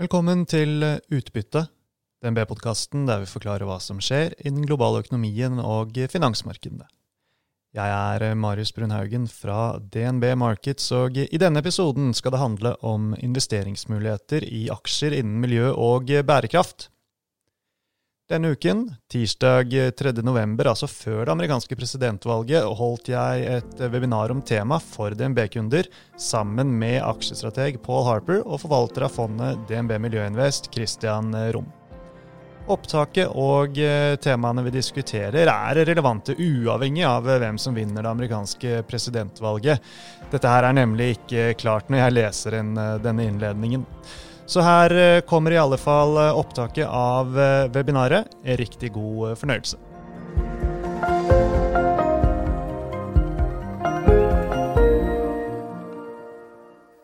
Velkommen til Utbytte, DNB-podkasten der vi forklarer hva som skjer i den globale økonomien og finansmarkedene. Jeg er Marius Brunhaugen fra DNB Markets, og i denne episoden skal det handle om investeringsmuligheter i aksjer innen miljø og bærekraft. Denne uken, tirsdag 3. november, altså før det amerikanske presidentvalget, holdt jeg et webinar om tema for DNB-kunder sammen med aksjestrateg Paul Harper og forvalter av fondet DNB Miljøinvest, Christian Rom. Opptaket og eh, temaene vi diskuterer er relevante uavhengig av hvem som vinner det amerikanske presidentvalget. Dette her er nemlig ikke klart når jeg leser inn eh, denne innledningen. Så her eh, kommer i alle fall eh, opptaket av eh, webinaret. Riktig god fornøyelse.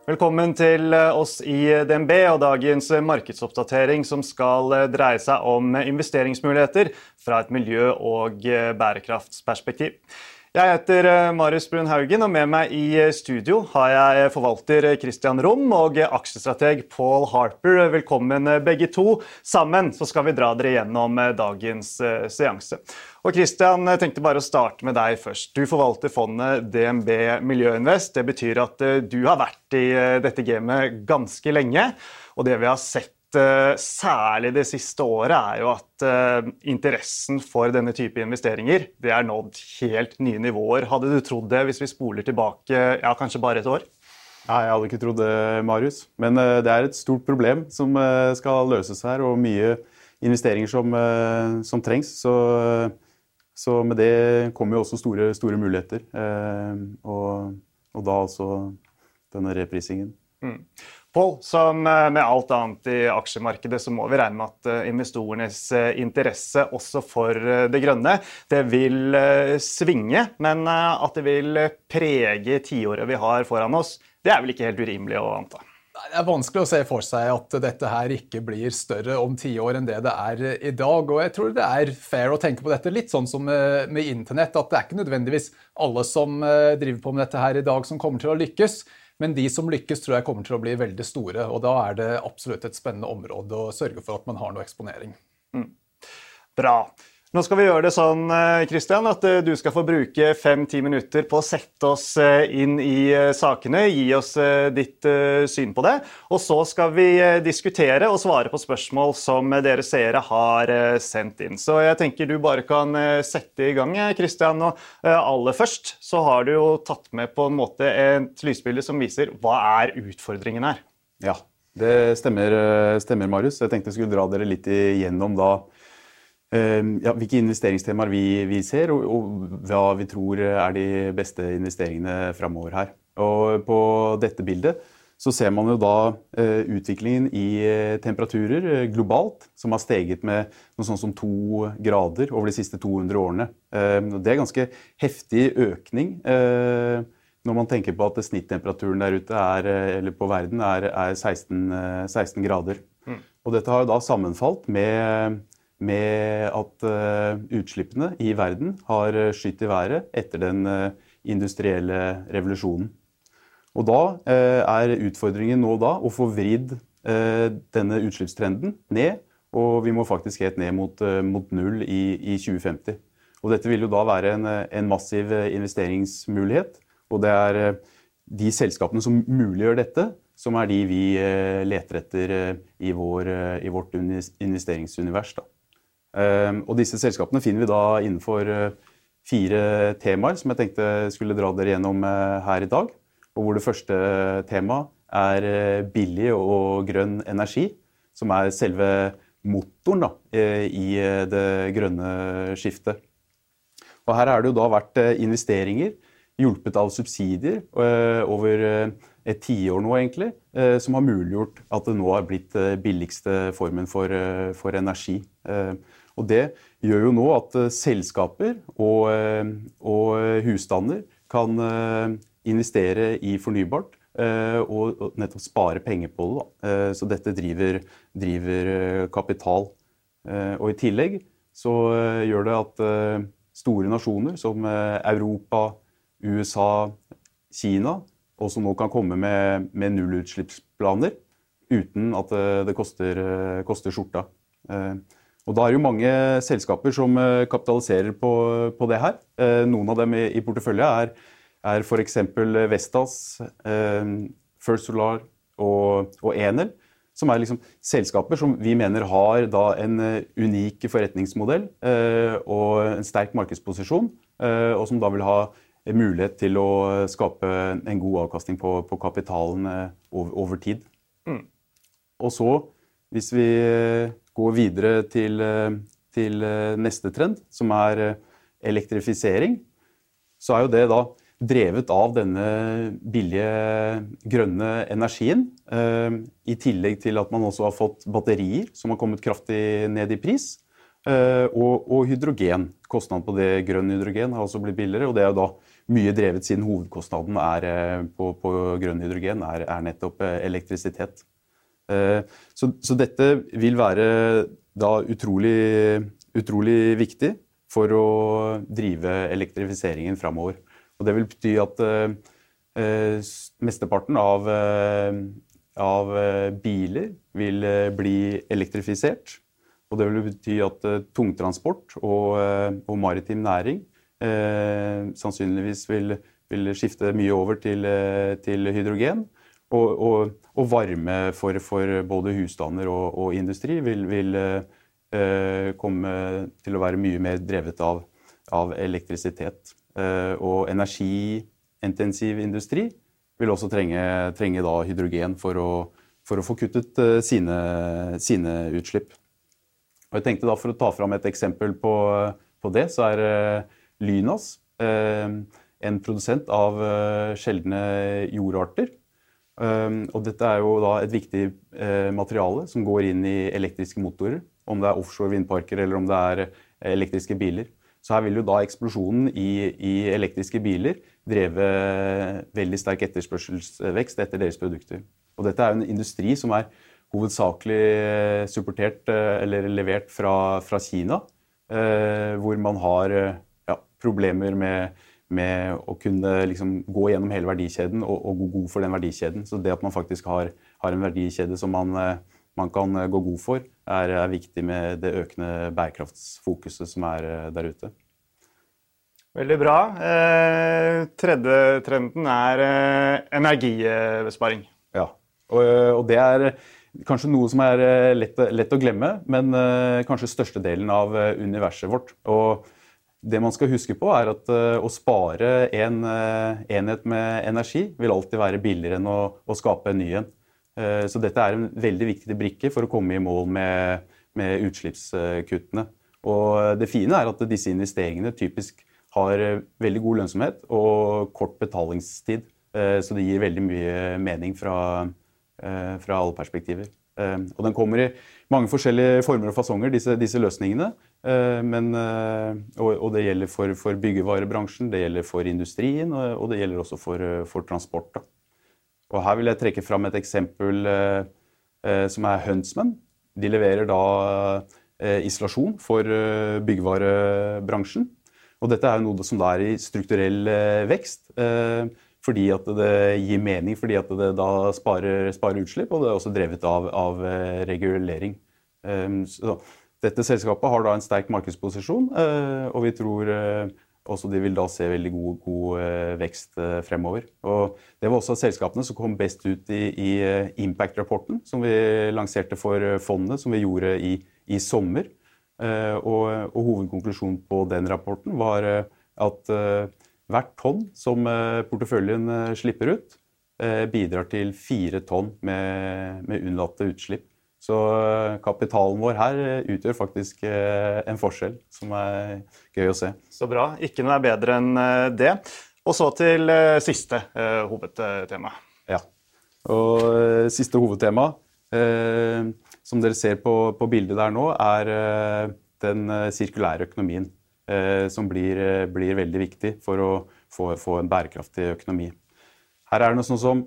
Velkommen til oss i DNB og dagens markedsoppdatering som skal dreie seg om investeringsmuligheter fra et miljø- og bærekraftsperspektiv. Jeg heter eh, Marius Brun Haugen, og med meg i eh, studio har jeg forvalter Christian Rom og aksjestrateg Paul Harper. Velkommen eh, begge to. Sammen så skal vi dra dere gjennom dagens seanse. Og Christian, jeg tenkte bare å starte med deg først. Du forvalter fondet DNB Miljøinvest. Det betyr at du har vært i dette gamet ganske lenge. Og det vi har sett Eh, særlig det siste året, er jo at uh, interessen for denne type investeringer det er nådd helt nye nivåer. Hadde du trodd det hvis vi spoler tilbake ja, kanskje bare et år? Nei, jeg hadde ikke trodd det, Marius. Men uh, det er et stort problem som skal løses her, og mye investeringer som, som trengs. Så, så, med det kommer jo også store, store muligheter. Og, og, da altså denne reprisingen. Mm. Pål, som eh, med alt annet i aksjemarkedet, så må vi regne med at eh, investorenes eh, interesse også for det grønne, det vil svinge. Men at det vil prege tiåret vi har foran oss, det er vel ikke helt urimelig å anta? Det er vanskelig å se for seg at dette her ikke blir større om tiår enn det det er i dag. Og jeg tror det er fair å tenke på dette litt sånn som med internett, at det er ikke nødvendigvis alle som driver på med dette her i dag, som kommer til å lykkes. Men de som lykkes, tror jeg kommer til å bli veldig store. Og da er det absolutt et spennende område å sørge for at man har noe eksponering. Mm. Bra. Nå skal vi gjøre det sånn Christian, at eh, du skal få bruke fem-ti minutter på å sette oss eh, inn i eh, sakene, gi oss ditt syn på det. Og så skal vi diskutere og svare på spørsmål som dere seere har sendt inn. Så jeg tenker du bare kan sette i gang, Christian. Og aller først så har du jo tatt med på en måte et lysbilde som viser hva er utfordringen her. Ja, det stemmer, stemmer Marius. Jeg tenkte jeg skulle dra dere litt igjennom da ja, hvilke investeringstemaer vi, vi ser, og, og, hva vi tror er de beste investeringene framover her. Og på dette bildet så ser man jo da uh, utviklingen i uh, temperaturer uh, globalt, som har steget med noe sånt som to grader over de siste 200 årene. Ehm, det er ganske heftig økning når man tenker på at snittemperaturen der ute er, på verden er, er 16, 16, grader. Mm. Og dette har jo da sammenfalt med med at uh, utslippene i verden har skytt skutt i været etter den uh, industrielle revolusjonen. Og da er utfordringen nå da å få vridd denne utslippstrenden ned, og vi må faktisk helt ned mot, mot null i, i, 2050. Og dette vil jo da være en, en massiv investeringsmulighet, og det er de selskapene som muliggjør dette, som er de vi leter etter i, vår, i vårt investeringsunivers. da. Ehm, og disse selskapene finner vi da innenfor eh, fire temaer som jeg tenkte skulle dra dere gjennom eh, her i dag. Og hvor det første temaet er eh, billig og grønn energi, som er selve motoren da, i det grønne skiftet. Og her har det jo da vært investeringer hjulpet av subsidier over et tiår nå, egentlig, som har muliggjort at det nå har blitt billigste formen for, for energi. Og Det gjør jo nå at eh, selskaper og, eh, og husstander kan eh, investere i fornybart og nettopp spare penger på det. Så dette driver, driver kapital. Og I tillegg så gjør det at store nasjoner som Europa, USA, Kina også nå kan komme med, med nullutslippsplaner uten at det koster, koster skjorta. Og Da er det jo mange selskaper som kapitaliserer på, på det her. Noen av dem i, i portefølje er, er f.eks. Vestas, First Solar og, og Enel som er liksom selskaper som vi mener har en eh, unik forretningsmodell eh, og en sterk markedsposisjon, eh, og som da vil ha mulighet til å skape en god avkastning på, på kapitalen over, over tid. Mm. Og så, hvis vi går videre til, til neste trend, som er elektrifisering, så er jo det da drevet av denne billige grønne energien. Eh, I tillegg til at man også har fått batterier som har kommet kraftig ned i pris. Eh, og, og hydrogen. Kostnaden på det grønn hydrogen har også blitt billigere. Og det er jo da mye drevet siden hovedkostnaden eh, på, på, grønn hydrogen er, er nettopp elektrisitet. Så, så, dette vil være da utrolig, utrolig viktig for å drive elektrifiseringen framover. Og det vil bety at eh, eh mesteparten av, eh, av eh, biler vil bli elektrifisert. Og det vil bety at tungtransport og, og maritim næring eh, sannsynligvis vil, vil, skifte mye over til, til hydrogen. Og, og, og, varme for, for både husstander og, og industri vil, vil eh, komme til å være mye mer drevet av, av elektrisitet. Eh, og energiintensiv industri vil også trenge, trenge hydrogen for å, for å, få kuttet eh, sine, sine, utslipp. Og jeg tenkte da For å ta fram et eksempel på, på det, så er eh, Lynas en produsent av sjeldne jordarter. Og dette er jo da et viktig materiale som går inn i elektriske motorer. Om det er offshore vindparker eller om det er elektriske biler. Så her vil jo da eksplosjonen i, i elektriske biler dreve veldig sterk etterspørselsvekst etter deres produkter. Og dette er jo en industri som er hovedsakelig eh, supportert eh, eller levert fra, fra Kina, eh, hvor man har ja, problemer med, med, å kunne liksom gå gjennom hele verdikjeden og, og, gå god for den verdikjeden. Så det at man faktisk har, har en verdikjede som man, man, kan gå god for, er, er viktig med det økende bærekraftsfokuset som er der ute. Veldig bra. Eh, tredje trenden er eh, energibesparing. Ja, og, eh, og, det er kanskje noe som er eh, lett, lett å glemme, men eh, kanskje størstedelen av eh, universet vårt. Og det man skal huske på, er at å spare en enhet med energi vil alltid være billigere enn å, å skape en ny en. Så dette er en veldig viktig brikke for å komme i mål med, med utslippskuttene. Og det fine er at disse investeringene typisk har eh, veldig god lønnsomhet og kort betalingstid. Eh, så det gir veldig mye mening fra, eh, fra alle perspektiver. Og den kommer i mange forskjellige former og fasonger, disse, disse løsningene. Men, og, og, det gjelder for, for, byggevarebransjen, det gjelder for industrien, og, det gjelder også for, for transport. Da. Og her vil jeg trekke fram et eksempel som er Huntsman. De leverer da isolasjon for byggevarebransjen. Og dette er jo noe som er i strukturell eh, vekst. Eh, fordi at det gir mening, fordi at det da sparer, sparer utslipp, og det er også drevet av, av eh, regulering. Så dette selskapet har da en sterk markedsposisjon, og vi tror også de vil da se veldig god, god vekst fremover. Og det var også selskapene som kom best ut i, i Impact-rapporten, som vi lanserte for fondet, som vi gjorde i, i sommer. Eh, og, og, hovedkonklusjonen på den rapporten var eh, at eh, hvert tonn som porteføljen slipper ut, bidrar til fire tonn med, med unnlatte utslipp. Så kapitalen vår her utgjør faktisk en forskjell, som er gøy å se. Så bra. Ikke noe er bedre enn det. Og så til siste hovedtema. Ja. Og siste hovedtema som dere ser på, på bildet der nå, er eh, den eh, sirkulære økonomien. Eh, som blir, blir, veldig viktig for å få, få, en bærekraftig økonomi. Her er det noe sånn som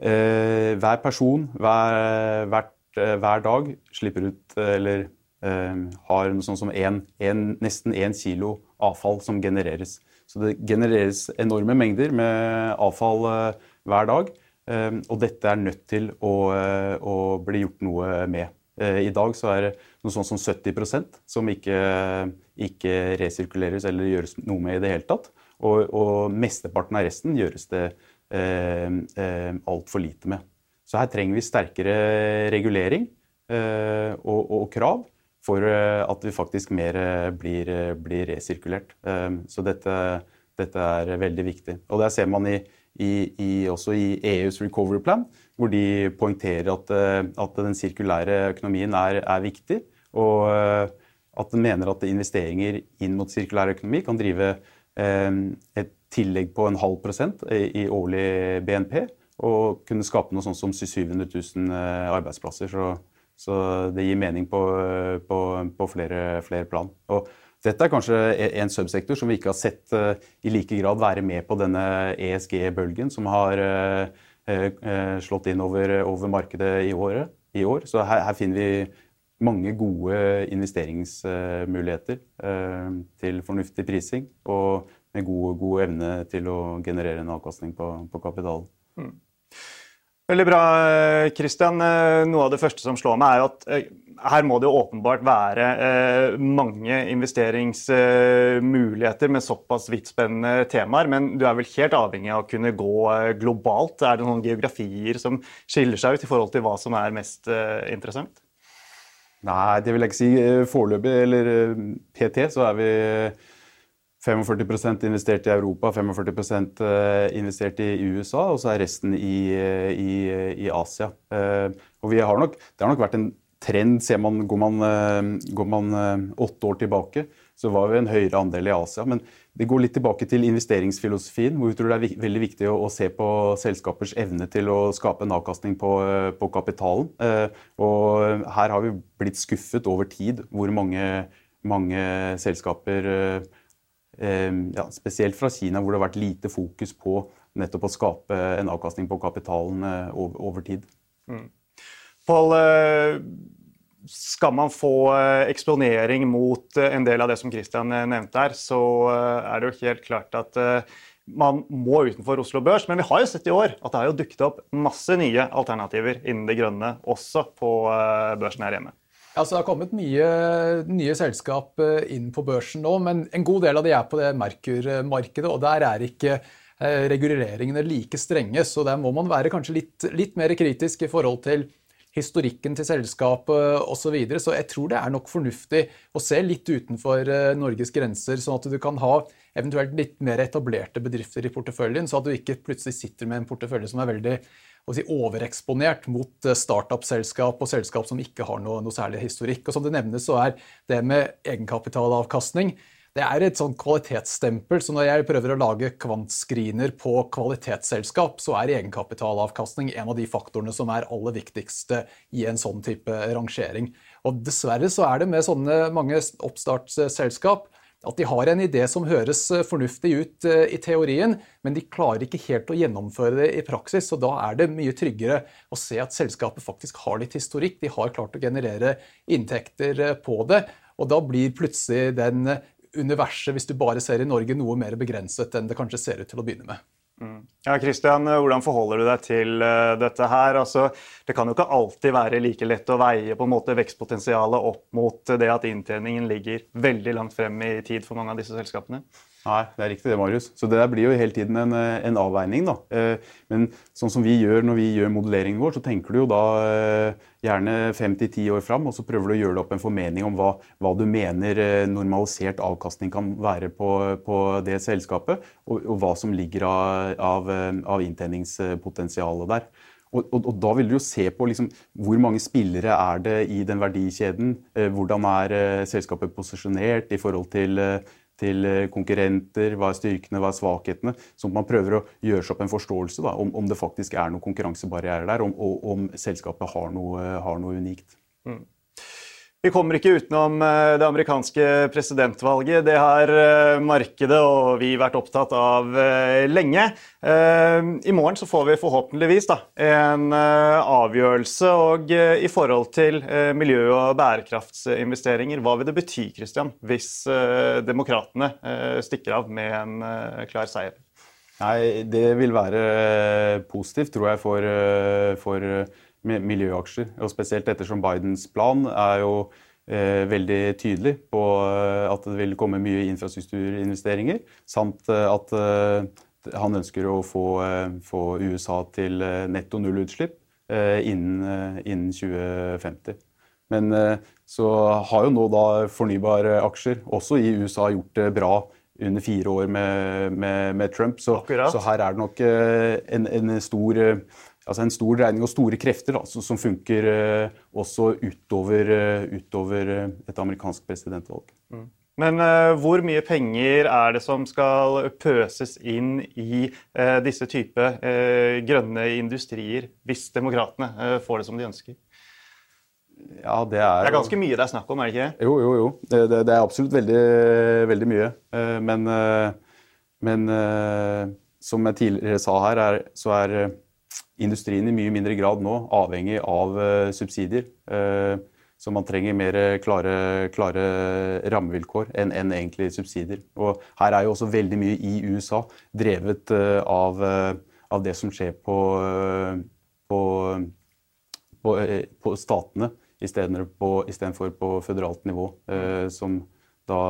eh, hver person hver, hvert, hver, dag slipper ut eller eh, har noe sånn som en, en, nesten én kilo avfall som genereres. Så det genereres enorme mengder med avfall eh, hver dag. Og dette er nødt til å, å bli gjort noe med. I dag så er det noe sånt som 70% som ikke, ikke resirkuleres eller gjøres noe med i det hele tatt. Og, og mesteparten av resten gjøres det eh, eh, altfor lite med. Så her trenger vi sterkere regulering eh, og, og, krav for eh, at vi faktisk mer eh, blir, eh, blir resirkulert. Så dette, dette, er veldig viktig. Og der ser man i, i, i, også i EUs recovery plan, hvor de poengterer at, at den sirkulære økonomien er, er viktig. Og at den mener at investeringer inn mot sirkulær økonomi kan drive et tillegg på en halv prosent i årlig BNP. Og kunne skape noe sånt som 700 000 arbeidsplasser. Så så det gir mening på, på, på flere, flere, plan. Og dette er kanskje en subsektor som vi ikke har sett i like grad være med på denne ESG-bølgen som har slått inn over, over markedet i, året, i, år. Så her, her, finner vi mange gode investeringsmuligheter til fornuftig prising og med god, god, evne til å generere en avkastning på, på kapitalen. Mm. Veldig bra, Kristian. Eh, Noe av det første som slår meg, er at eh, her må det jo åpenbart være eh, mange investeringsmuligheter med såpass vidtspennende temaer. Men du er vel helt avhengig av å kunne gå globalt? Er det noen geografier som skiller seg ut i forhold til hva som er mest interessant? Nei, det vil jeg ikke si. Foreløpig, eller PT, så er vi 45% investert i Europa, 45 eh, investert i USA, og så er resten i, eh, i, i Asia. Eh, og nok, det har nok vært en trend. Man, går, man, går man åtte år tilbake, så var vi en høyere andel i Asia. Men det går litt tilbake til investeringsfilosofien, hvor vi tror det er veldig viktig å, se på selskapers evne til å skape en avkastning på, på kapitalen. Og her har vi blitt skuffet over tid hvor mange, mange selskaper Ehm, ja, spesielt fra Kina, hvor det har vært lite fokus på nettopp å skape en avkastning på kapitalen over, over, tid. Mm. Paul, eh, skal man få eh, eksponering mot en del av det som Christian nevnte her, så er det jo helt klart at man må utenfor Oslo Børs. Men vi har jo sett i år at det har jo dukket opp masse nye alternativer innen det grønne også på børsen her hjemme. Altså, det har kommet mye nye selskap eh, inn på børsen nå, men en god del av de er på det Merkur-markedet, og der er ikke eh, reguleringene like strenge. Så der må man være kanskje litt, litt mer kritisk i forhold til historikken til selskapet osv. Så, videre. så jeg tror det er nok fornuftig å se litt utenfor eh, Norges grenser, sånn at du kan ha eventuelt litt mer etablerte bedrifter i porteføljen, så at du ikke plutselig sitter med en portefølje som er veldig si, overeksponert mot eh, startup-selskap og selskap som ikke har noe, noe, særlig historikk. Og Som det nevnes, så er det med egenkapitalavkastning det er et sånn kvalitetsstempel. Så når jeg prøver å lage kvantscreener på kvalitetsselskap, så er egenkapitalavkastning en av de faktorene som er aller viktigste i en sånn type rangering. Og Dessverre så er det med sånne mange oppstartsselskap at de har en idé som høres fornuftig ut eh, i teorien, men de klarer ikke helt å gjennomføre det i praksis. og Da er det mye tryggere å se at selskapet faktisk har litt historikk. De har klart å generere inntekter eh, på det. Og da blir plutselig den universet, hvis du bare ser i Norge, noe mer begrenset enn det kanskje ser ut til å begynne med. Mm. Ja, Christian, Hvordan forholder du deg til uh, dette her? Altså, det kan jo ikke alltid være like lett å veie på en måte vekstpotensialet opp mot det at inntjeningen ligger veldig langt frem i tid for mange av disse selskapene. Nei, det er riktig det, Marius. Så det der blir jo hele tiden en, eh, en avveining. da. Eh, men sånn som vi gjør når vi gjør modelleringen vår, så tenker du jo da eh, gjerne fem til ti år fram, og så prøver du å gjøre deg opp en formening om hva, hva du mener normalisert avkastning kan være på, på det selskapet, og, og, hva som ligger av, av, av inntjeningspotensialet der. Og, og, og, Da vil du jo se på liksom, hvor mange spillere er det i den verdikjeden. Hvordan er selskapet posisjonert i forhold til til eh, konkurrenter, hva er styrkene, hva er svakhetene. Sånn at man prøver å gjøre seg opp en forståelse da, om, om, det faktisk er noen konkurransebarrierer der, om, og om selskapet har noe, har noe unikt. Mm. Vi kommer ikke utenom eh, det amerikanske presidentvalget. Det har eh, markedet og vi vært opptatt av eh, lenge. I morgen så får vi forhåpentligvis da, en avgjørelse. Og i forhold til miljø- og bærekraftsinvesteringer, hva vil det bety Christian, hvis demokratene stikker av med en klar seier? Nei, det vil være positivt, tror jeg, for, for miljøaksjer. Og spesielt ettersom Bidens plan er jo eh, veldig tydelig på at det vil komme mye infrastrukturinvesteringer, samt at eh, han ønsker å få, få USA til netto nullutslipp eh, innen, innen 2050. Men så har jo nå da fornybare aksjer, også i USA, gjort det bra under fire år med, med, med Trump. Så, så, her er det nok en, en, stor, altså en stor regning og store krefter da, som funker også utover, utover et amerikansk presidentvalg. Mm. Men uh, hvor mye penger er det som skal pøses inn i uh, disse type uh, grønne industrier, hvis demokratene får det som de ønsker? Ja, det er Det er ganske mye det er snakk om, er det ikke? Jo, jo, jo. Det, det, det er absolutt veldig, veldig mye. Men, men som jeg tidligere sa her, er, så er industrien i mye mindre grad nå avhengig av subsidier. Så man trenger mer klare, klare rammevilkår enn, enn egentlig subsidier. Og her er jo også veldig mye i USA drevet uh, av, av, det som skjer på, på, på, på statene istedenfor på føderalt nivå, som da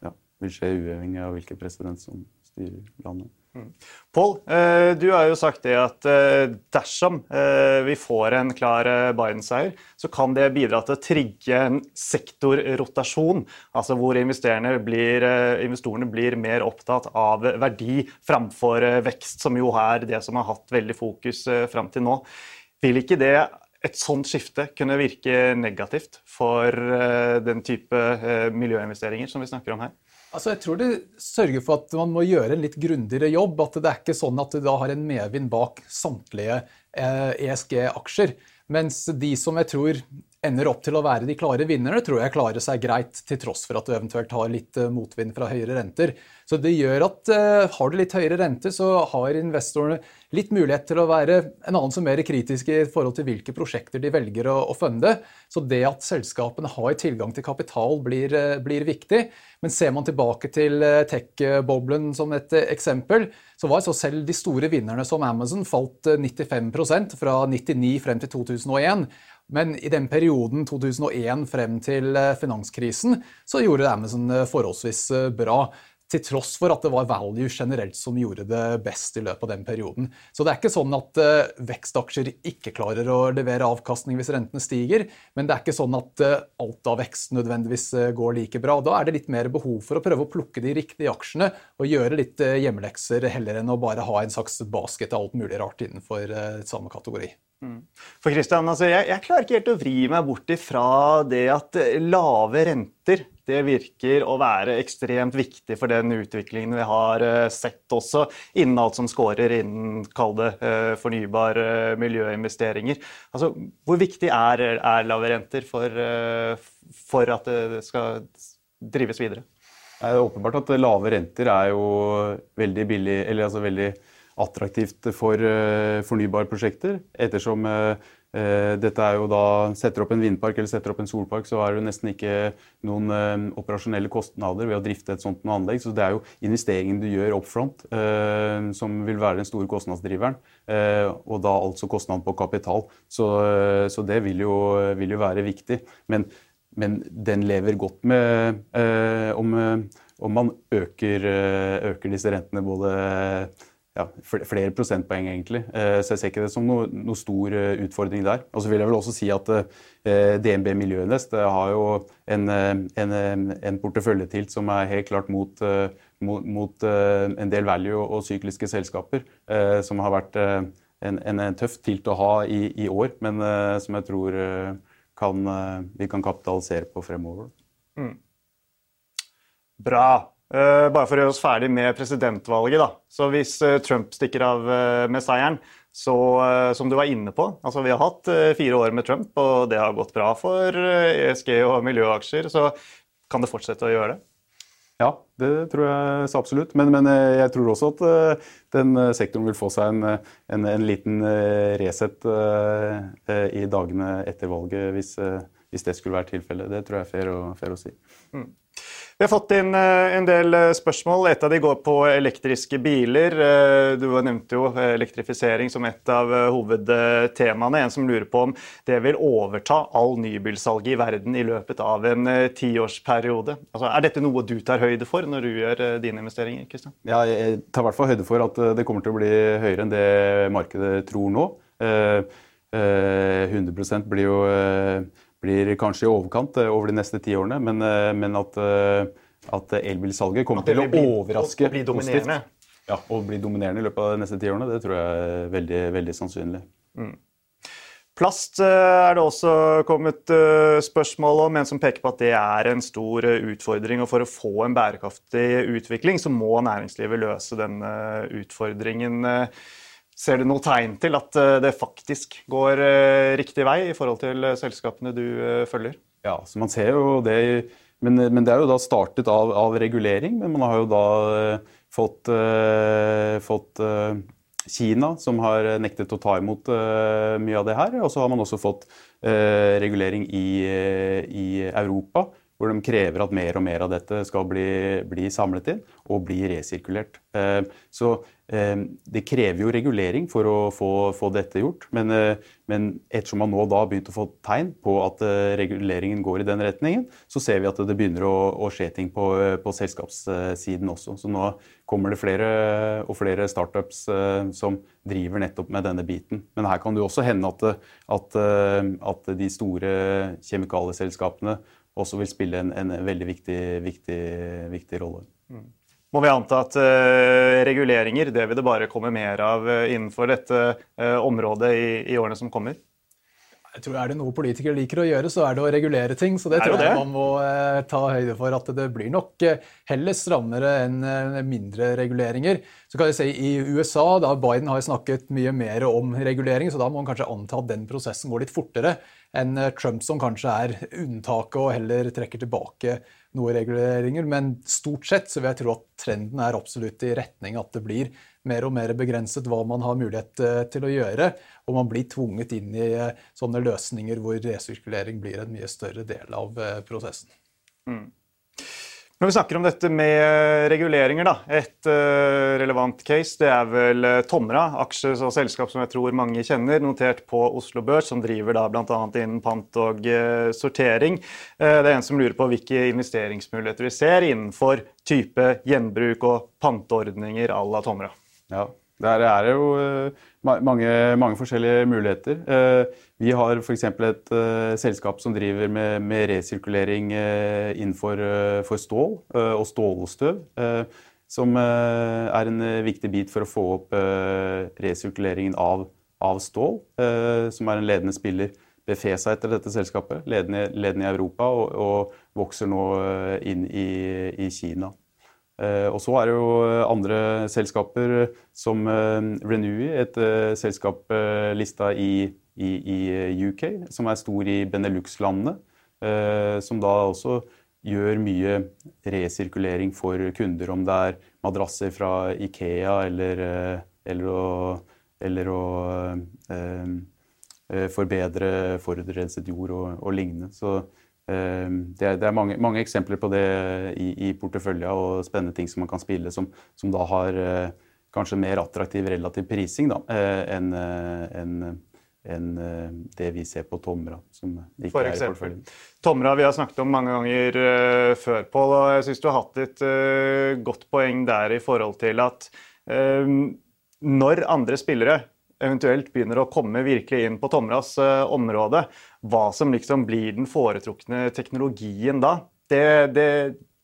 ja, vil skje uavhengig av hvilken president som styrer landet. Mm. Pål, eh, du har jo sagt det at eh, dersom eh, vi får en klar Biden-seier, så kan det bidra til å trigge en sektorrotasjon. Altså hvor blir, investorene blir mer opptatt av verdi framfor vekst, som jo er det som har hatt veldig fokus fram til nå. Vil ikke det et sånt skifte kunne virke negativt for den type miljøinvesteringer som vi snakker om her? Altså, jeg tror det sørger for at man må gjøre en litt grundigere jobb. At det er ikke sånn at du da har en medvind bak samtlige eh, ESG-aksjer. Mens de som jeg tror ender opp til å være de klare vinnerne, tror jeg klarer seg greit, til tross for at du eventuelt har litt eh, motvind fra høyere renter. Så det gjør at uh, har du litt høyere renter, så har investorene litt mulighet til å være en annen som mer kritiske i forhold til hvilke prosjekter de velger å, å funde. Så det at selskapene har tilgang til kapital, blir, uh, blir viktig. Men ser man tilbake til tech-boblen som et eksempel, så var så selv de store vinnerne som Amazon falt 95% fra 99 frem til 2001. Men i den perioden 2001 frem til eh, finanskrisen, så gjorde Amazon forholdsvis eh, bra. Til tross for at det var value generelt som gjorde det best i løpet av den perioden. Så det er ikke sånn at vekstaksjer ikke klarer å levere avkastning hvis rentene stiger, men det er ikke sånn at alt av vekst nødvendigvis går like bra. Da er det litt mer behov for å prøve å plukke de riktige aksjene og gjøre litt hjemmelekser heller enn å bare ha en slags basket av alt mulig rart innenfor samme kategori. For Christian, altså jeg, jeg, klarer ikke helt å vri meg bort ifra det at eh, lave renter det virker å være ekstremt viktig for den utviklingen vi har eh, sett også innen alt som scorer innen kall det eh, miljøinvesteringer. Altså, hvor viktig er, er lave renter for, for, at det skal drives videre? Det er åpenbart at lave renter er jo veldig billig, eller altså veldig attraktivt for fornybarprosjekter. fornybare prosjekter. Ettersom uh, dette er jo da Setter opp en vindpark eller setter opp en solpark, så er det jo nesten ikke noen operasjonelle kostnader ved å drifte et sånt anlegg. Så det er jo investeringen du gjør up front som vil være den store kostnadsdriveren. og da altså kostnaden på kapital. Så, så det vil jo, vil jo, være viktig. Men, men den lever godt med om, om man øker, øker disse rentene både ja, flere prosentpoeng, egentlig. Eh, så jeg ser ikke det som noe, noe stor eh, utfordring der. Og så vil jeg vel også si at eh, DNB Miljøinvest har jo en, en, en porteføljetilt som er helt klart mot, mot, mot en del value og sykliske selskaper, som har vært en, en tøff tilt å ha i, i år, men som jeg tror kan, vi kan kapitalisere på fremover. Mm. Bra. Uh, bare for å gjøre oss ferdig med presidentvalget. da. Så Hvis uh, Trump stikker av uh, med seieren, så som du var inne på altså Vi har hatt fire år med Trump, og det har gått bra for ESG e og miljøaksjer. Så kan det fortsette å gjøre det? Ja, det tror jeg så absolutt. Men, men jeg tror også at den sektoren vil få seg en, en, en liten reset i dagene etter valget, hvis, hvis det skulle være tilfellet. Det tror jeg er fair å, fair å si. Mm. Vi har fått inn eh, en del eh, spørsmål. Et av de går på elektriske biler. Eh, du nevnte jo elektrifisering som et av hovedtemaene. En som lurer på om det vil overta all nybilsalget i verden i løpet av en tiårsperiode. Altså, er dette noe du tar høyde for når du gjør dine investeringer? Kristian? Ja, jeg tar i hvert fall høyde for at det kommer til å bli høyere enn det markedet tror nå. 100% blir jo blir kanskje i overkant eh, over de neste ti årene, men, eh, men at, eh, at, elbilsalget kommer til å overraske og bli dominerende. Ja, og bli dominerende i løpet av de neste ti årene, det tror jeg er veldig, veldig sannsynlig. Mm. Plast er det også kommet spørsmål om, en som peker på at det er en stor utfordring. og For å få en bærekraftig utvikling så må næringslivet løse denne utfordringen. Ser du noe tegn til at eh, det faktisk går eh, riktig vei i forhold til eh, selskapene du følger? Ja, så man ser jo det, men, men det er jo da startet av, av, regulering. Men man har jo da fått, fått Kina, som har nektet å ta imot mye av det her. Og så har man også fått regulering i, i Europa hvor de krever at mer og mer av dette skal bli, bli samlet inn og bli resirkulert. Eh, så eh, det krever jo regulering for å få, få dette gjort. Men, eh, men, ettersom man nå da har begynt å få tegn på at reguleringen går i den retningen, så ser vi at det begynner å, å skje ting på, på, selskapssiden også. Så nå kommer det flere og flere startups som driver nettopp med denne biten. Men her kan det jo også hende at, at, at de store kjemikalieselskapene også vil spille en, en veldig viktig, viktig, viktig rolle. Mm. Må vi anta at uh, reguleringer det vil det bare komme mer av uh, innenfor dette uh, området i, i, årene som kommer? Jeg tror Er det noe politikere liker å gjøre, så er det å regulere ting. Så det tror jeg man må ta høyde for. At det blir nok heller strammere enn mindre reguleringer. Så kan jeg si I USA da Biden har snakket mye mer om regulering, så da må man kanskje anta at den prosessen går litt fortere enn eh, Trump, som kanskje er unntaket og heller trekker tilbake noen reguleringer. Men stort sett så vil jeg tro at trenden er absolutt i retning at det blir mer og mer begrenset hva man har mulighet eh, til å gjøre. Og man blir tvunget inn i eh, sånne løsninger hvor resirkulering blir en mye større del av prosessen. Mm. Når vi snakker om dette med reguleringer, da. Et uh, relevant case det er vel uh, Tomra, aksjer og selskap som jeg tror mange kjenner, notert på Oslo Børs, som driver da bl.a. innen pant og sortering. det er en som lurer på hvilke investeringsmuligheter vi ser innenfor type gjenbruk og panteordninger à la Tomra. Ja, der er det jo mange, mange forskjellige muligheter. Eh, vi har f.eks. et uh, selskap som driver med, med resirkulering innenfor stål og stålstøv. som er en viktig bit for å få opp resirkuleringen av, av stål, som er en ledende spiller. Befesa etter dette selskapet, ledende, ledende i Europa og, og, vokser nå inn i, i Kina. Eh, og så er det jo andre selskaper som eh, Renewy, et eh, selskap lista i, i, i UK, som er stor i Benelux-landene. Som da også gjør mye resirkulering for kunder, om det er madrasser fra Ikea eller, eller å, eller å eh, forbedre forurenset jord og, og lignende. Så det er, det er mange, mange, eksempler på det i, i portefølja og spennende ting som man kan spille, som, som da har eh, kanskje mer attraktiv relativ prising eh, enn en, en, det vi ser på Tomra. som ikke For er i porteføljen. Tomra vi har snakket om mange ganger før, Pål. og Jeg syns du har hatt et godt poeng der i forhold til at når andre spillere eventuelt begynner å komme virkelig inn på Tomras uh, område, hva som liksom blir den foretrukne teknologien da, det, det,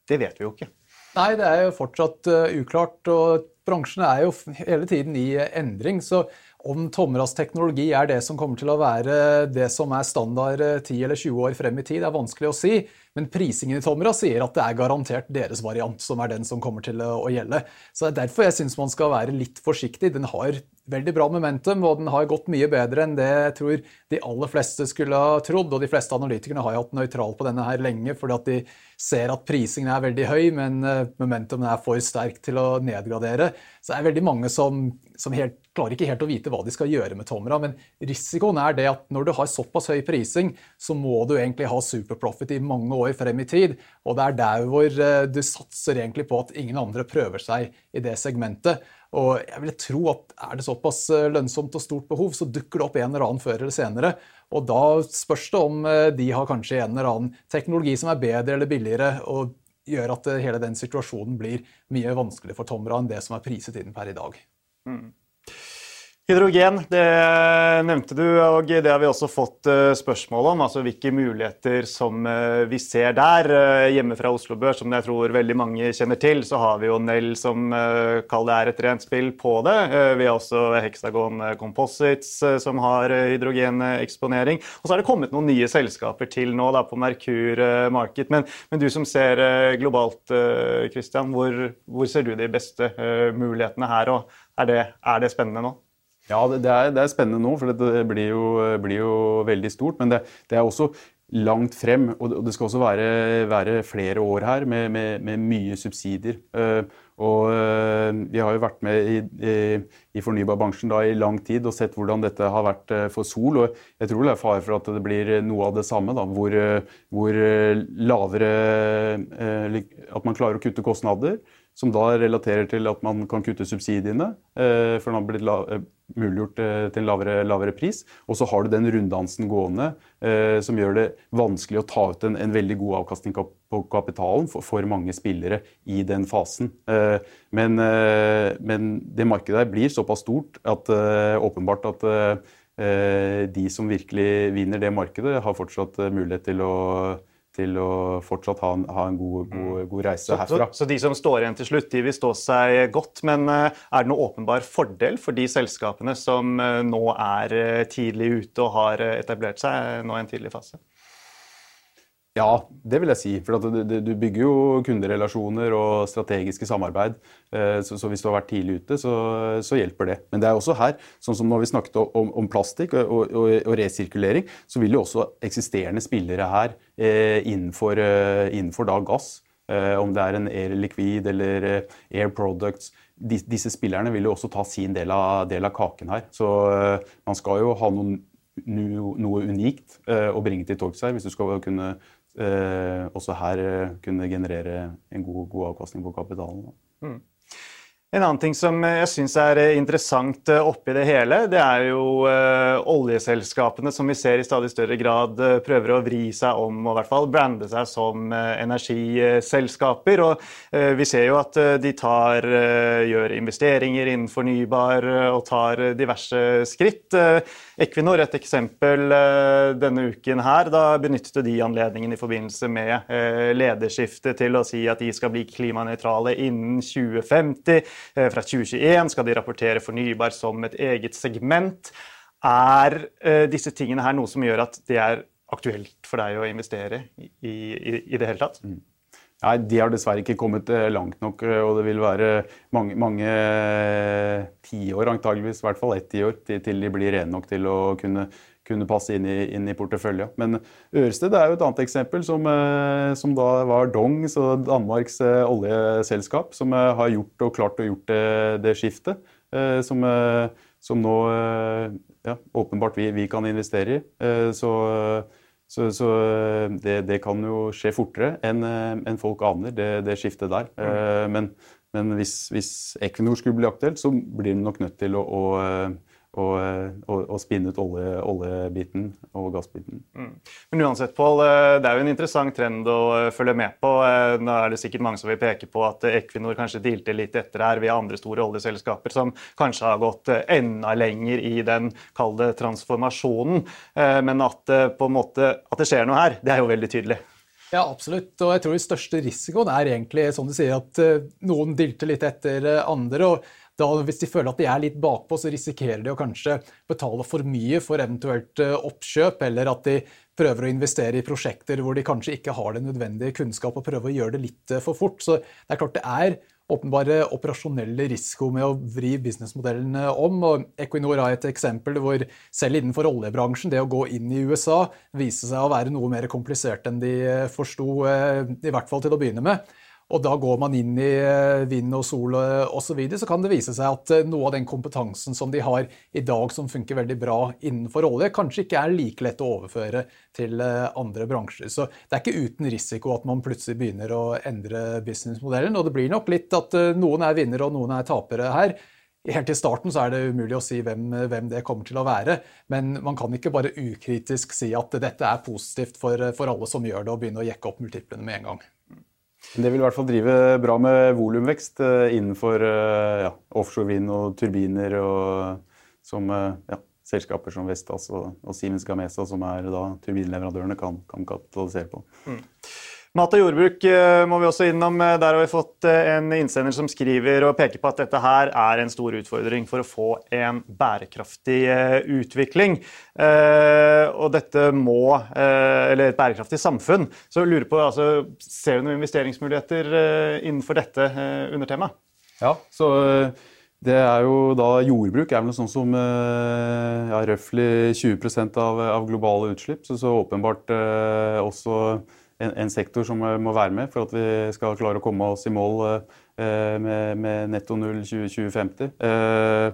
det, vet vi jo ikke. Nei, det er jo fortsatt uh, uklart. og Bransjen er jo hele tiden i endring. så om Tomras teknologi er det som kommer til å være det som er standard 10 eller 20 år frem i tid, det er vanskelig å si. Men prisingen i Tomra sier at det er garantert deres variant som er den som kommer til å gjelde. Så Det er derfor jeg syns man skal være litt forsiktig. Den har veldig bra momentum, og den har gått mye bedre enn det jeg tror de aller fleste skulle ha trodd. Og de fleste analytikerne har jo hatt nøytral på denne her lenge, fordi at de ser at prisingen er veldig høy, men eh, momentumen er for sterk til å nedgradere. Så det er veldig mange som, som helt klarer ikke helt å vite hva de skal gjøre med Tomra. Men risikoen er det at når du har såpass høy prising, så må du egentlig ha superprofit i mange år frem i tid. Og det er der hvor eh, du satser egentlig på at ingen andre prøver seg i det segmentet. Og jeg vil tro at er det såpass eh, lønnsomt og stort behov, så dukker det opp en eller annen før eller senere. Og da spørs det om eh, de har kanskje en eller annen teknologi som er bedre eller billigere, og gjør at hele den situasjonen blir mye vanskeligere for Tomra enn det som er priset inn per i dag. Mm. Hydrogen, det nevnte du, og det har vi også fått eh, spørsmål om. altså Hvilke muligheter som eh, vi ser der. Eh, hjemme fra Oslo Børs, som jeg tror veldig mange kjenner til, så har vi jo Nell som kaller det er et rent spill på det. Vi har også Hexagon Composites som har hydrogeneksponering. Og så har det kommet noen nye selskaper til nå da, på Merkur Market. Men, men, du som ser globalt, Christian, hvor, hvor ser du de beste mulighetene her? og er det, er det spennende nå? Ja, det er, det er, spennende nå, for det blir jo, blir jo veldig stort. Men det, det, er også langt frem, og det skal også være, være flere år her med, med, med mye subsidier. Eh, og eh, Vi har jo vært med i, i, fornybarbransjen i lang tid og sett hvordan dette har vært eh, for Sol. og Jeg tror det er fare for at det blir noe av det samme, da, hvor, hvor lavere At man klarer å kutte kostnader som da relaterer til at man kan kutte subsidiene. For den har blitt muliggjort eh, til en lavere, lavere pris. Og så har du den runddansen gående eh, som gjør det vanskelig å ta ut en, en veldig god avkastning på kapitalen for, for, mange spillere i den fasen. Eh, men, eh, men, det markedet der blir såpass stort at eh, åpenbart at eh, de som virkelig vinner det markedet, har fortsatt mulighet til å til å fortsatt ha en, ha en god, god, mm. god, reise så, herfra. Så, så, de som står igjen til slutt, de vil stå seg godt. Men eh, er det noen åpenbar fordel for de selskapene som eh, nå er eh, tidlig ute og har etablert seg nå i en tidlig fase? Ja, det vil jeg si. For du, bygger jo kunderelasjoner og strategiske samarbeid. Eh, så, hvis du har vært tidlig ute, så, hjelper det. Men det er også her, sånn som når vi snakket om, plastikk og, resirkulering, så vil jo også eksisterende spillere her eh, innenfor, eh, innenfor da gass, om det er en Air Liquid eller Air Products Disse spillerne vil jo også ta sin del av, del av kaken her. Så man skal jo ha noen noe unikt å bringe til torgs her, hvis du skal kunne også her eh, kunne generere en god, god avkastning på kapitalen. Mm. En annen ting som jeg syns er eh, interessant eh, oppi det hele, det er jo oljeselskapene som vi ser i stadig større grad prøver å vri seg om og i hvert fall brande seg som energiselskaper. Og vi ser jo at de tar, gjør investeringer innen fornybar og tar diverse skritt. Equinor, et eksempel denne uken her, da benyttet de anledningen i forbindelse med lederskiftet til å si at de skal bli klimanøytrale innen 2050. Eh, fra 2021 skal de rapportere fornybar som et eget segment. Er eh, disse tingene her noe som gjør at det er aktuelt for deg å investere i, i, i det hele tatt? Mm. Nei, De har dessverre ikke kommet eh, langt nok, og det vil være mange, mange tiår, antageligvis, i hvert fall ett tiår, til, til de blir rene nok til å kunne kunne passe inn i, i porteføljen. Men Ørsted er jo et annet eksempel, som, eh, som da var Dong, Danmarks eh, oljeselskap, som eh, har gjort og klart å gjort det, det skiftet. Som, som nå ja, åpenbart vi, vi, kan investere i. Så, så, så det, det, kan jo skje fortere enn en folk aner, det, det skiftet der. Mm. Men, men hvis, hvis, Equinor skulle bli aktuelt, så blir det nok nødt til å, å og, og, og spinne ut olje, oljebiten og gassbiten. Mm. Men uansett, Pål, eh, det er jo en interessant trend å eh, følge med på. Eh, nå er det sikkert mange som vil peke på at Equinor kanskje dilte litt etter her via andre store oljeselskaper som kanskje har gått enda lenger i den kalde transformasjonen. Men at, på en måte, at det skjer noe her, det er jo veldig tydelig. Ja, absolutt. Og jeg tror den største risikoen er egentlig som du sier, at noen dilter litt etter andre. og da, hvis de føler at de er litt bakpå, så risikerer de å kanskje betale for mye for eventuelt eh, oppkjøp, eller at de prøver å investere i prosjekter hvor de kanskje ikke har den nødvendige kunnskap, og prøver å gjøre det litt eh, for fort. Så det er klart det er åpenbare operasjonelle risiko med å vri businessmodellene om. og Equinor har et eksempel hvor selv innenfor oljebransjen, det å gå inn i USA viste seg å være noe mer komplisert enn de eh, forsto, i hvert fall til å begynne med. Og da går man inn i eh, vind og sol osv., så, videre, så kan det vise seg at eh, noe av den kompetansen som de har i dag som funker veldig bra innenfor olje, kanskje ikke er like lett å overføre til eh, andre bransjer. Så det er ikke uten risiko at man plutselig begynner å endre businessmodellen. Og det blir nok litt at noen er vinnere og noen er tapere her. Helt i starten så er det umulig å si hvem, hvem, det kommer til å være, men man kan ikke bare ukritisk si at dette er positivt for, for alle som gjør det, og begynne å jekke opp multiplene med en gang. Det vil i hvert fall drive bra med volumvekst eh, innenfor eh, ja, offshore vind og turbiner, og som eh, ja, selskaper som Vestas og, og, Siemens Gamesa, som er da turbinleverandørene, kan, kan kapitalisere på. Mm. Mat og jordbruk eh, må vi også innom. Eh, der har vi fått eh, en innsender som skriver og peker på at dette her er en stor utfordring for å få en bærekraftig utvikling. Og dette må Eller et bærekraftig samfunn. Så jeg lurer på, altså, Ser du noen investeringsmuligheter innenfor dette undertemaet? Ja, så det er jo da Jordbruk er vel noe sånt som ja, røftlig 20% av, av globale utslipp. Så, så åpenbart også en, en, sektor som må være med for at vi skal klare å komme oss i mål eh, med, med, netto null 2050. Eh,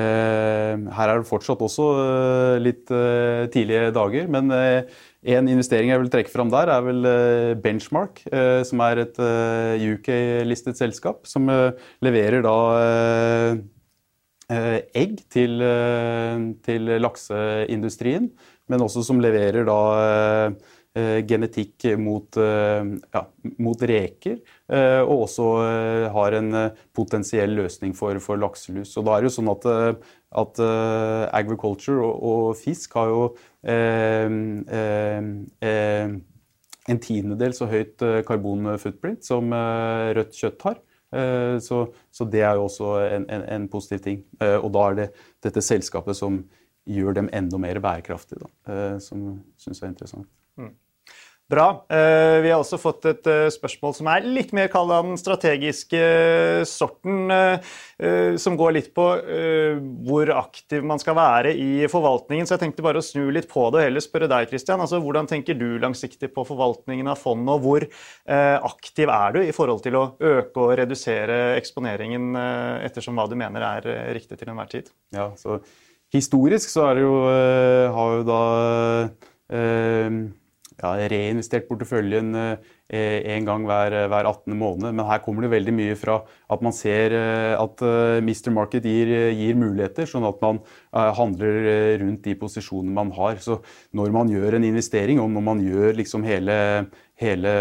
eh, her er det fortsatt også eh, litt eh, tidlige dager, men eh, en investering jeg vil trekke fram der, er vel Benchmark, som er et UK-listet selskap som leverer da egg til, til lakseindustrien, men også som leverer da Eh, genetikk mot, eh, ja, mot, reker, eh, og også har en potensiell løsning for, for, lakselus. Og da er det jo sånn at, at agriculture og, og, fisk har jo eh, eh, en tiendedel så høyt karbonfootprint som rødt kjøtt har. Så, så, det er jo også en, en, en positiv ting. Og da er det dette selskapet som gjør dem enda mer bærekraftige, da, som syns er interessant. Mm. Bra. Eh, vi har også fått et eh, spørsmål som er litt mer kalt den strategiske eh, sorten, som går litt på hvor aktiv man skal være i forvaltningen. Så jeg tenkte bare å snu litt på det og heller spørre deg, Christian. Altså, hvordan tenker du langsiktig på forvaltningen av fondet, og hvor aktiv er du i forhold til å øke og redusere eksponeringen ettersom hva du mener er riktig til enhver tid? Ja, så Historisk så er det jo, har jo da eh, ja, reinvestert porteføljen eh, en gang hver, hver, 18. måned. Men her kommer det veldig mye fra at man ser eh, at eh, Mr. Market gir, gir muligheter, sånn at man handler rundt de posisjonene man har. Så når man gjør en investering, og når man gjør liksom hele, hele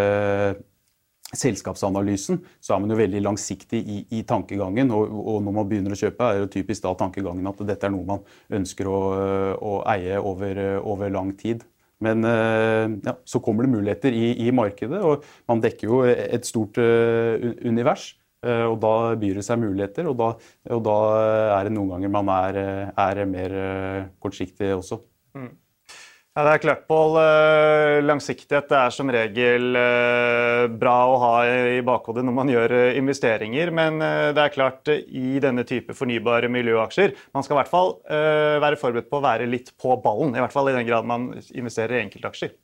selskapsanalysen, så er man jo veldig langsiktig i, i tankegangen. Og, og, når man begynner å kjøpe, er jo typisk da tankegangen at dette er noe man ønsker å, å eie over, over lang tid. Men eh, ja, så kommer det muligheter i, i, markedet, og man dekker jo et stort uh, univers. Uh, og da byr det seg muligheter, og da, og da, er det noen ganger man er, er mer kortsiktig også. Mm. Ja, det er klart, Pål. langsiktighet. Det er som regel eh, bra å ha i bakhodet når man gjør eh, investeringer, men det er klart i denne type fornybare miljøaksjer Man skal i hvert fall være forberedt på å være litt på ballen, i hvert fall i den grad man investerer i enkeltaksjer.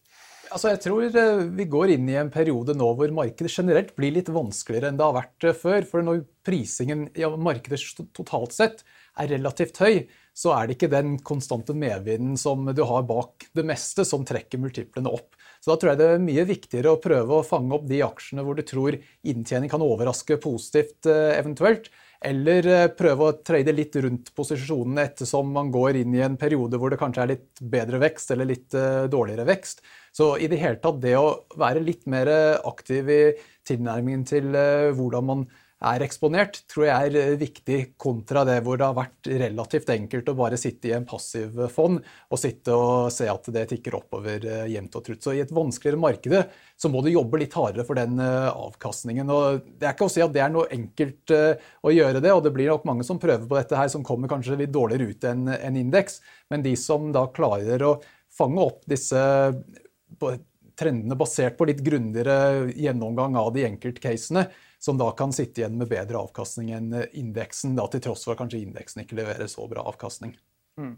Altså jeg tror Vi går inn i en periode nå hvor markedet generelt blir litt vanskeligere enn det har vært før. For når prisingen i markedet totalt sett er relativt høy, så er det ikke den konstante medvinden som du har bak det meste, som trekker multiplene opp. Så da tror jeg det er mye viktigere å prøve å fange opp de aksjene hvor du tror inntjening kan overraske positivt eh, eventuelt, eller eh, prøve å trade litt rundt posisjonene ettersom man går inn i en periode hvor det kanskje er litt bedre vekst eller litt eh, dårligere vekst. Så i det hele tatt det å være litt mer aktiv i tilnærmingen til hvordan man er eksponert, tror jeg er eh, viktig kontra det hvor det har vært relativt enkelt å bare sitte i en passiv fond og sitte og se at det tikker oppover eh, jevnt og trutt. Så i et vanskeligere marked så må du jobbe litt hardere for den eh, avkastningen. Og det er ikke å si at det er noe enkelt å gjøre det, og det blir nok mange som prøver på dette her som kommer kanskje litt dårligere ut enn en indeks, men de som da klarer å fange opp disse trendene basert på litt grundigere gjennomgang av de enkeltcasene, som da kan sitte igjen med bedre avkastning enn indeksen, da til tross for at kanskje indeksen ikke leverer så bra avkastning. Mm.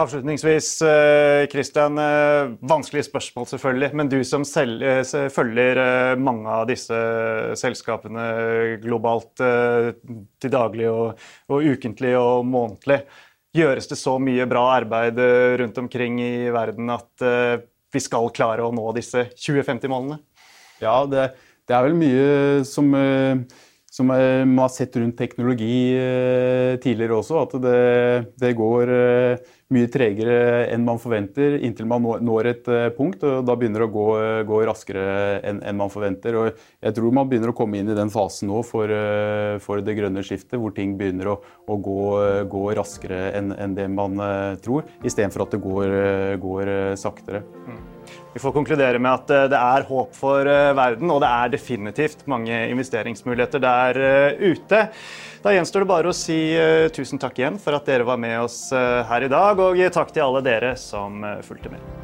Avslutningsvis, Kristian. Vanskelig spørsmål, selvfølgelig. Men du som selv, følger mange av disse selskapene globalt til daglig og, og ukentlig og månedlig. Gjøres det så mye bra arbeid rundt omkring i verden at vi skal klare å nå disse 2050-målene? Ja, det, det, er vel mye som, eh, som man har sett rundt teknologi eh, tidligere også. At det, det går eh, mye tregere enn man forventer, inntil man når et punkt. og Da begynner det å gå, gå raskere enn, enn man forventer. og Jeg tror man begynner å komme inn i den fasen nå for, for det grønne skiftet, hvor ting begynner å, å gå, gå, raskere enn, enn det man tror, istedenfor at det går, går saktere. Mm. Vi får konkludere med at eh, det er håp for eh, verden, og det er definitivt mange investeringsmuligheter der eh, ute. Da gjenstår det bare å si tusen takk igjen for at dere var med oss her i dag, og takk til alle dere som fulgte med.